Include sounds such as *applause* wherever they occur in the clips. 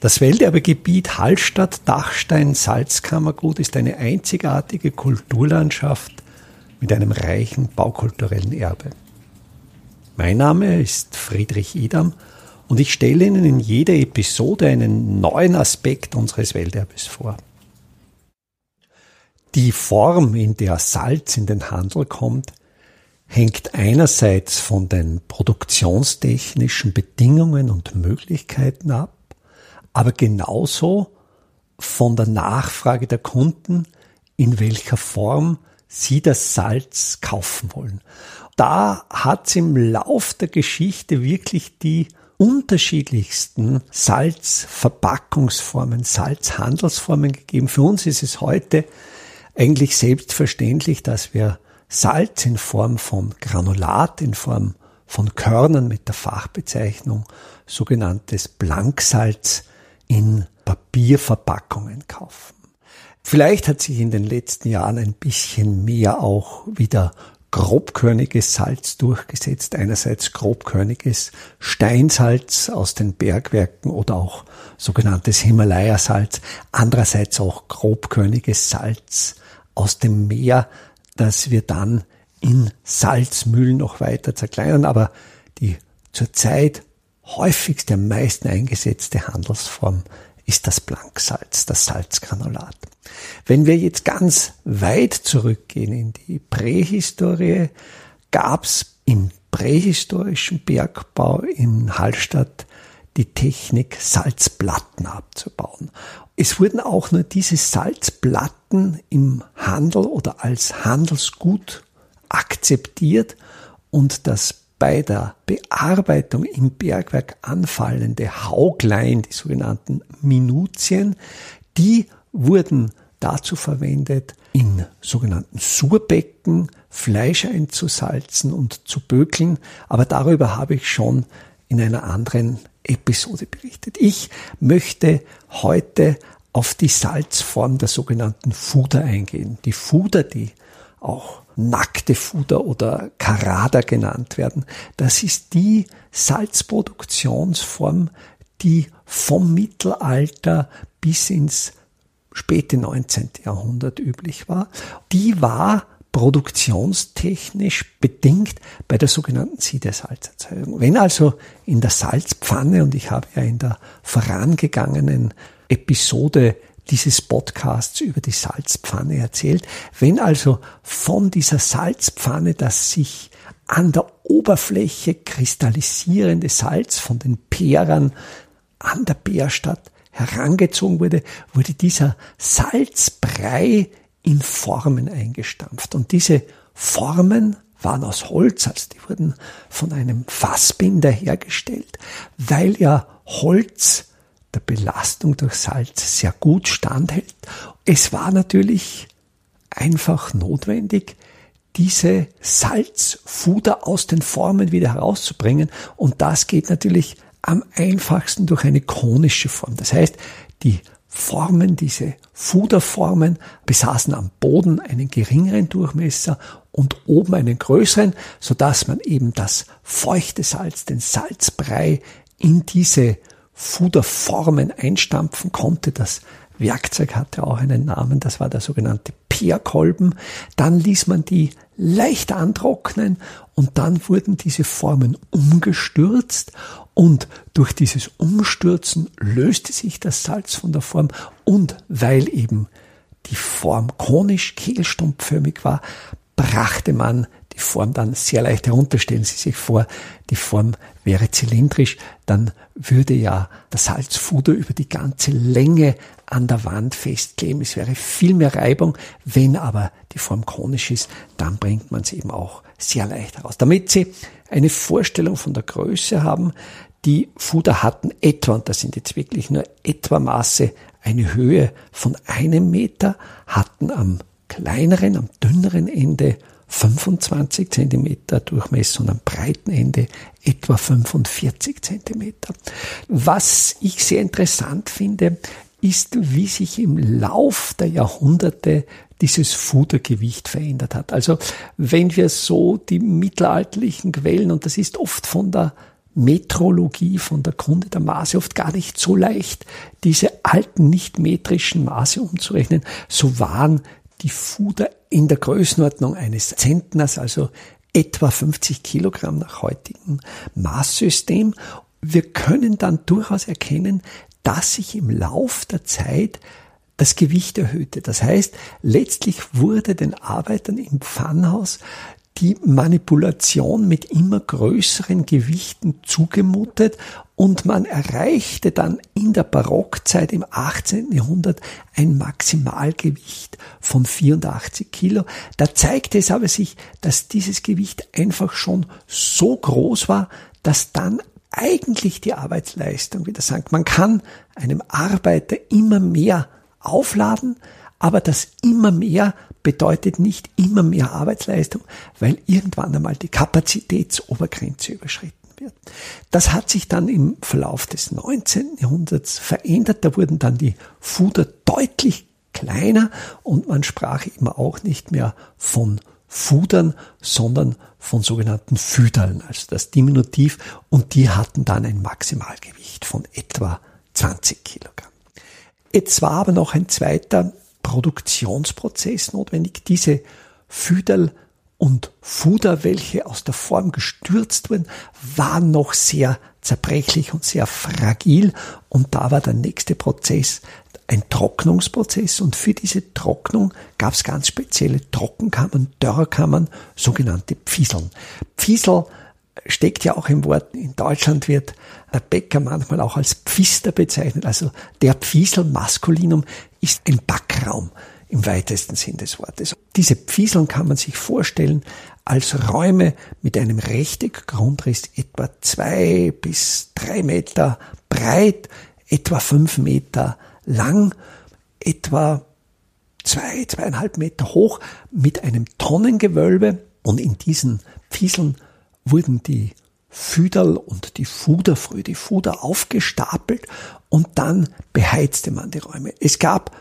Das Welterbegebiet Hallstatt-Dachstein-Salzkammergut ist eine einzigartige Kulturlandschaft mit einem reichen baukulturellen Erbe. Mein Name ist Friedrich Idam und ich stelle Ihnen in jeder Episode einen neuen Aspekt unseres Welterbes vor. Die Form, in der Salz in den Handel kommt, hängt einerseits von den produktionstechnischen Bedingungen und Möglichkeiten ab, aber genauso von der Nachfrage der Kunden, in welcher Form sie das Salz kaufen wollen. Da hat es im Lauf der Geschichte wirklich die unterschiedlichsten Salzverpackungsformen, Salzhandelsformen gegeben. Für uns ist es heute eigentlich selbstverständlich, dass wir Salz in Form von Granulat, in Form von Körnern mit der Fachbezeichnung sogenanntes Blanksalz in Papierverpackungen kaufen. Vielleicht hat sich in den letzten Jahren ein bisschen mehr auch wieder grobkörniges Salz durchgesetzt. Einerseits grobkörniges Steinsalz aus den Bergwerken oder auch sogenanntes Himalaya-Salz. Andererseits auch grobkörniges Salz aus dem Meer, das wir dann in Salzmühlen noch weiter zerkleinern. Aber die zurzeit häufigste, am meisten eingesetzte Handelsform ist das Blanksalz, das Salzgranulat. Wenn wir jetzt ganz weit zurückgehen in die Prähistorie, gab es im prähistorischen Bergbau in Hallstatt die Technik, Salzplatten abzubauen. Es wurden auch nur diese Salzplatten im Handel oder als Handelsgut akzeptiert und das bei der Bearbeitung im Bergwerk anfallende Hauglein, die sogenannten Minutien, die wurden dazu verwendet, in sogenannten Surbecken Fleisch einzusalzen und zu bökeln. Aber darüber habe ich schon in einer anderen Episode berichtet. Ich möchte heute auf die Salzform der sogenannten Fuder eingehen. Die Fuder, die auch nackte Fuder oder Karada genannt werden, das ist die Salzproduktionsform, die vom Mittelalter bis ins späte 19. Jahrhundert üblich war. Die war produktionstechnisch bedingt bei der sogenannten Siedersalzerzeugung. Wenn also in der Salzpfanne, und ich habe ja in der vorangegangenen Episode dieses Podcasts über die Salzpfanne erzählt, wenn also von dieser Salzpfanne das sich an der Oberfläche kristallisierende Salz von den Perern an der Bärstadt herangezogen wurde, wurde dieser Salzbrei in Formen eingestampft. Und diese Formen waren aus Holz, also die wurden von einem Fassbinder hergestellt, weil ja Holz der Belastung durch Salz sehr gut standhält. Es war natürlich einfach notwendig, diese Salzfuder aus den Formen wieder herauszubringen. Und das geht natürlich am einfachsten durch eine konische Form. Das heißt, die Formen, diese Fuderformen besaßen am Boden einen geringeren Durchmesser und oben einen größeren, so dass man eben das feuchte Salz, den Salzbrei in diese Fuderformen einstampfen konnte. Das Werkzeug hatte auch einen Namen, das war der sogenannte Peerkolben. Dann ließ man die leicht antrocknen und dann wurden diese Formen umgestürzt und durch dieses Umstürzen löste sich das Salz von der Form und weil eben die Form konisch kegelstumpfförmig war, brachte man die Form dann sehr leicht herunter. Stellen Sie sich vor, die Form wäre zylindrisch, dann würde ja das Salzfuder über die ganze Länge an der Wand festkleben. Es wäre viel mehr Reibung. Wenn aber die Form konisch ist, dann bringt man sie eben auch sehr leicht heraus. Damit Sie eine Vorstellung von der Größe haben, die Fuder hatten etwa, und das sind jetzt wirklich nur etwa Maße, eine Höhe von einem Meter, hatten am kleineren, am dünneren Ende 25 Zentimeter Durchmesser und am breiten Ende etwa 45 Zentimeter. Was ich sehr interessant finde, ist, wie sich im Lauf der Jahrhunderte dieses Fudergewicht verändert hat. Also wenn wir so die mittelalterlichen Quellen, und das ist oft von der Metrologie, von der Kunde der Maße oft gar nicht so leicht, diese alten nicht metrischen Maße umzurechnen. So waren die Fuder in der Größenordnung eines Zentners, also etwa 50 Kilogramm nach heutigem Maßsystem. Wir können dann durchaus erkennen, dass sich im Lauf der Zeit das Gewicht erhöhte. Das heißt, letztlich wurde den Arbeitern im Pfannhaus die Manipulation mit immer größeren Gewichten zugemutet und man erreichte dann in der Barockzeit im 18. Jahrhundert ein Maximalgewicht von 84 Kilo. Da zeigte es aber sich, dass dieses Gewicht einfach schon so groß war, dass dann eigentlich die Arbeitsleistung wieder sank. Man kann einem Arbeiter immer mehr aufladen, aber das immer mehr bedeutet nicht immer mehr Arbeitsleistung, weil irgendwann einmal die Kapazitätsobergrenze überschritten wird. Das hat sich dann im Verlauf des 19. Jahrhunderts verändert. Da wurden dann die Fuder deutlich kleiner und man sprach immer auch nicht mehr von Fudern, sondern von sogenannten Füdern, also das Diminutiv, und die hatten dann ein Maximalgewicht von etwa 20 Kilogramm. Jetzt war aber noch ein zweiter Produktionsprozess notwendig. Diese Füderl und Fuder, welche aus der Form gestürzt wurden, waren noch sehr zerbrechlich und sehr fragil. Und da war der nächste Prozess ein Trocknungsprozess. Und für diese Trocknung gab es ganz spezielle Trockenkammern, Dörrkammern, sogenannte Pfieseln. Pfiesel steckt ja auch im Wort. In Deutschland wird der Bäcker manchmal auch als Pfister bezeichnet. Also der Pfiesel Maskulinum ist ein Backraum im weitesten Sinn des Wortes. Diese Pfieseln kann man sich vorstellen als Räume mit einem Rechteckgrundriss etwa zwei bis drei Meter breit, etwa fünf Meter lang, etwa zwei, zweieinhalb Meter hoch mit einem Tonnengewölbe und in diesen Pfieseln wurden die Füderl und die Fuderfrühe, die Fuder aufgestapelt und dann beheizte man die Räume. Es gab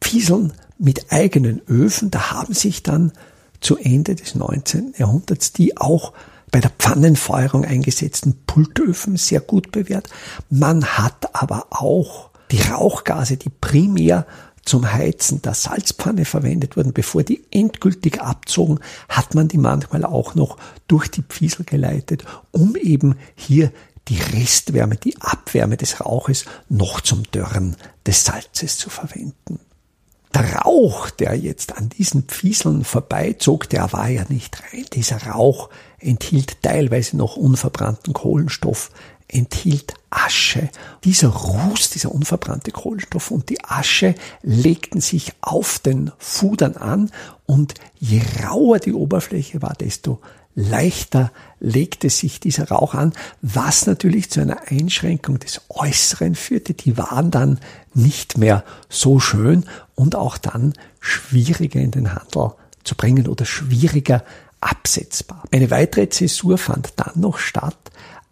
Pfieseln mit eigenen Öfen, da haben sich dann zu Ende des 19. Jahrhunderts die auch bei der Pfannenfeuerung eingesetzten Pultöfen sehr gut bewährt. Man hat aber auch die Rauchgase, die primär zum Heizen der Salzpfanne verwendet wurden, bevor die endgültig abzogen, hat man die manchmal auch noch durch die Pfiesel geleitet, um eben hier die Restwärme, die Abwärme des Rauches noch zum Dörren des Salzes zu verwenden. Der Rauch, der jetzt an diesen Pfieseln vorbeizog, der war ja nicht rein. Dieser Rauch enthielt teilweise noch unverbrannten Kohlenstoff, enthielt Asche. Dieser Ruß, dieser unverbrannte Kohlenstoff und die Asche legten sich auf den Fudern an und je rauer die Oberfläche war, desto leichter legte sich dieser Rauch an, was natürlich zu einer Einschränkung des Äußeren führte. Die waren dann nicht mehr so schön und auch dann schwieriger in den Handel zu bringen oder schwieriger absetzbar. Eine weitere Zäsur fand dann noch statt,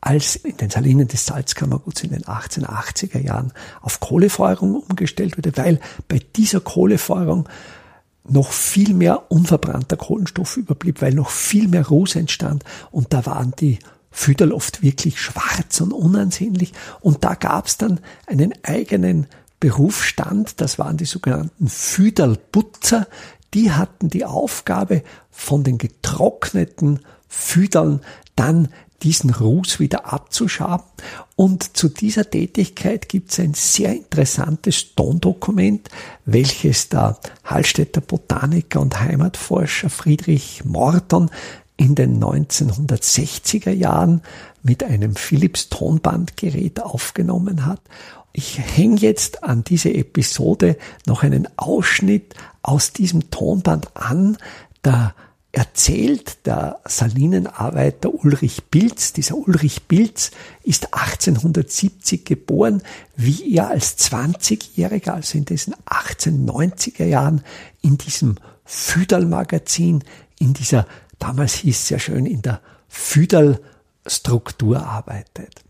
als in den Salinen des Salzkammerguts in den 1880er Jahren auf Kohlefeuerung umgestellt wurde, weil bei dieser Kohlefeuerung noch viel mehr unverbrannter Kohlenstoff überblieb, weil noch viel mehr Ruß entstand und da waren die Füderl oft wirklich schwarz und unansehnlich. Und da gab es dann einen eigenen Berufsstand, das waren die sogenannten Füderlputzer, die hatten die Aufgabe von den getrockneten Füderln dann diesen Ruß wieder abzuschaben. Und zu dieser Tätigkeit gibt es ein sehr interessantes Tondokument, welches der Hallstätter Botaniker und Heimatforscher Friedrich Morton in den 1960er Jahren mit einem Philips Tonbandgerät aufgenommen hat. Ich hänge jetzt an diese Episode noch einen Ausschnitt aus diesem Tonband an. Der erzählt der Salinenarbeiter Ulrich Pilz. Dieser Ulrich Pilz ist 1870 geboren, wie er als 20-Jähriger, also in diesen 1890er Jahren, in diesem Füderl-Magazin, in dieser, damals hieß es ja schön, in der Füderl-Struktur arbeitet.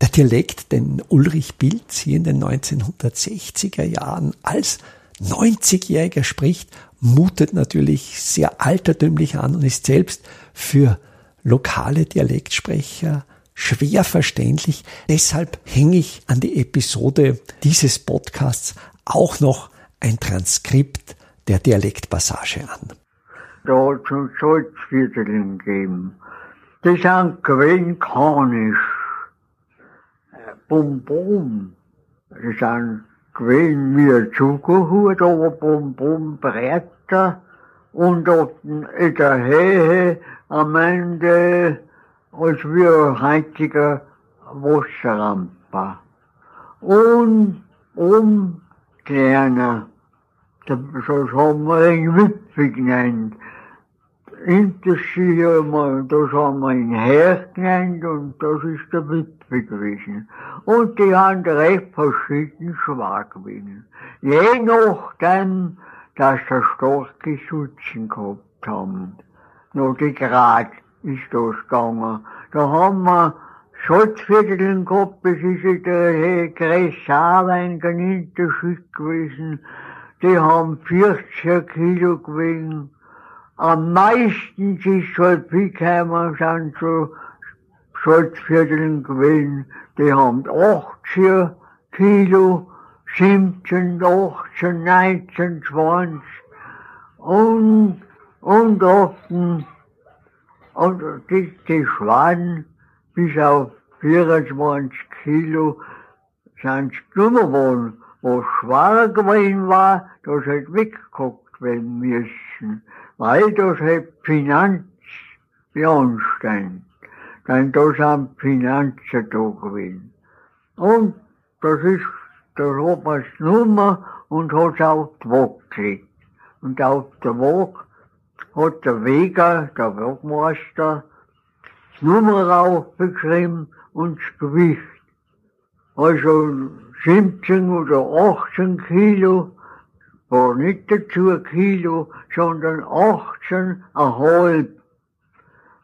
Der Dialekt, den Ulrich Pilz hier in den 1960er Jahren als 90-Jähriger spricht, mutet natürlich sehr altertümlich an und ist selbst für lokale Dialektsprecher schwer verständlich. Deshalb hänge ich an die Episode dieses Podcasts auch noch ein Transkript der Dialektpassage an. Da es Salzvierteln gegeben. Die sind gewesen kanisch. Bum Bum. Die sind gewesen wie Zuckerhut, aber Bum Bum breiter. Und unten in der Höhe am Ende als ein heutiger Wasserrampe. Und um kleiner, das haben wir ihn Wipfel genannt. Interski das haben wir ihn Herr genannt und das ist der Wipfel gewesen. Und die haben recht verschieden gewesen. Je nachdem, dass sie starke Schützen gehabt haben. Noch die Grad ist das gegangen. Da haben wir Salzvierteln gehabt, das ist der Gressau ein genannter Schick gewesen. Die haben 40 Kilo gewesen. Am meisten ist halt Pickheimer sind so Salzvierteln gewesen. Die haben 80 Kilo, 17, 18, 19, 20 und, und 18 und die, die Schwaden bis auf 24 Kilo sind genommen worden. Was schwer gewesen war, das hätte weggeguckt werden müssen, weil das hätte Finanz beanstandet. Denn da sind Finanzen da gewesen. Und das ist, das hat man es genommen und hat auf die Waage gelegt. Und auf der Waage hat der Weger, der Werkmeister, das Nummer aufgeschrieben und das Gewicht. Also 17 oder 18 Kilo, war nicht dazu Kilo, sondern 18,5.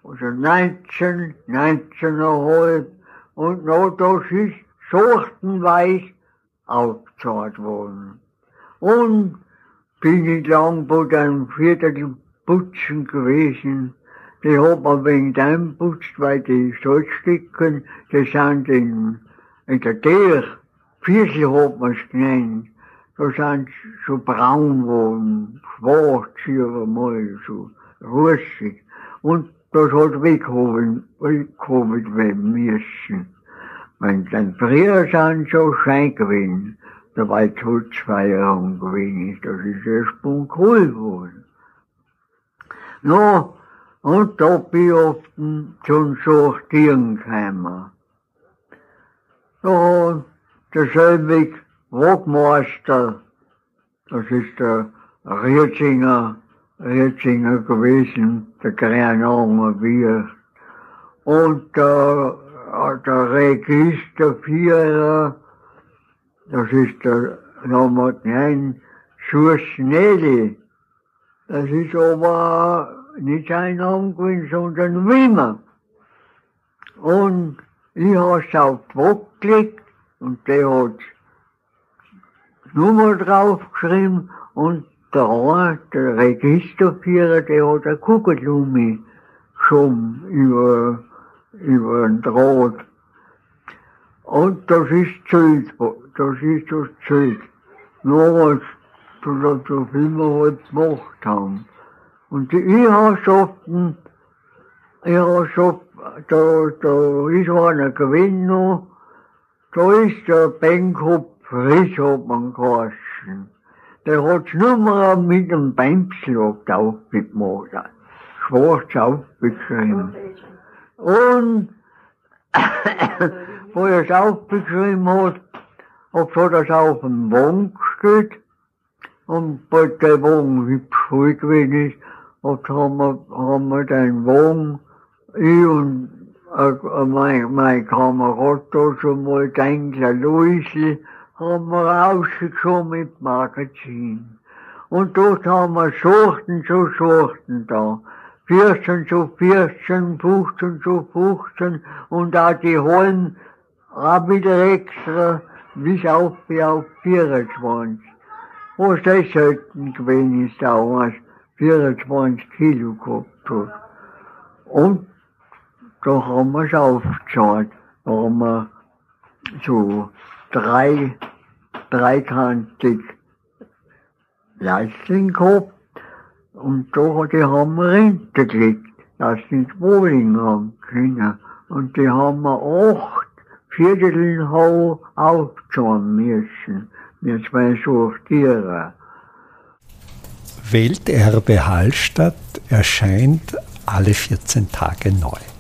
Also 19, 19,5. Und noch das ist sortenweise aufgezahlt worden. Und bin ich lang bei einem Viertel putzen gewesen. Die hat man wegen dem putzt, weil die Salzstücken, die sind in, in der Teer, Viersel hat man's genannt, da sind so braun geworden, schwarz hier mal, so russig. Und das hat weggehoben, weggehoben werden müssen. Wenn dann früher sind so schein gewesen, da war es zwei Jahre gewesen, das ist erst cool geworden. No, und da bin ich oft zum Sortieren gekommen. Ja, der Selbig Rockmeister, das ist der Rietzinger, Rietzinger gewesen, der kleine Bier. Und der, der Registervierer, das ist der Nummer 9, Schursnelli. Das ist aber nicht ein gewesen, sondern Wimmer. Und ich habe es auf die Waage gelegt und der hat Nummer draufgeschrieben und der eine, der Registerführer, der hat eine Kugelblume schon über, über den Draht. Und das ist Zelt, das ist das Zelt. Nur als das so viel wir halt gemacht haben. Und die Herrschaften, Herrschaft, da, da ist einer gewesen noch, da ist der Benko Frisch, hat man geheißen. Der hat's nur mal mit dem Bämsel aufgemacht, schwarz aufgeschrieben. Und, *coughs* wo er es aufgeschrieben hat, hat er das auf dem Wagen gestellt, und bei der Wagen hübsch voll gewesen ist, und haben wir, haben wir den Wagen, ich und äh, mein, mein Kamerad da schon mal, Denkler Luisel, haben wir rausgekommen mit Magazin. Und dort haben wir Sorten zu Sorten da. 14 zu 14, 15 zu 15 und auch die Hollen auch wieder extra bis auf, auf 24 was das selten gewesen ist, damals 24 Kilo gehabt hat. Und da haben wir es aufgezahlt. Da haben wir so drei, dreikantig Leistung gehabt und da die haben wir Rente gelegt, dass sie ins Bowling haben können. Und die haben wir acht Viertel aufzahlen müssen. Wir zwei sortieren. Welterbe Hallstatt erscheint alle 14 Tage neu.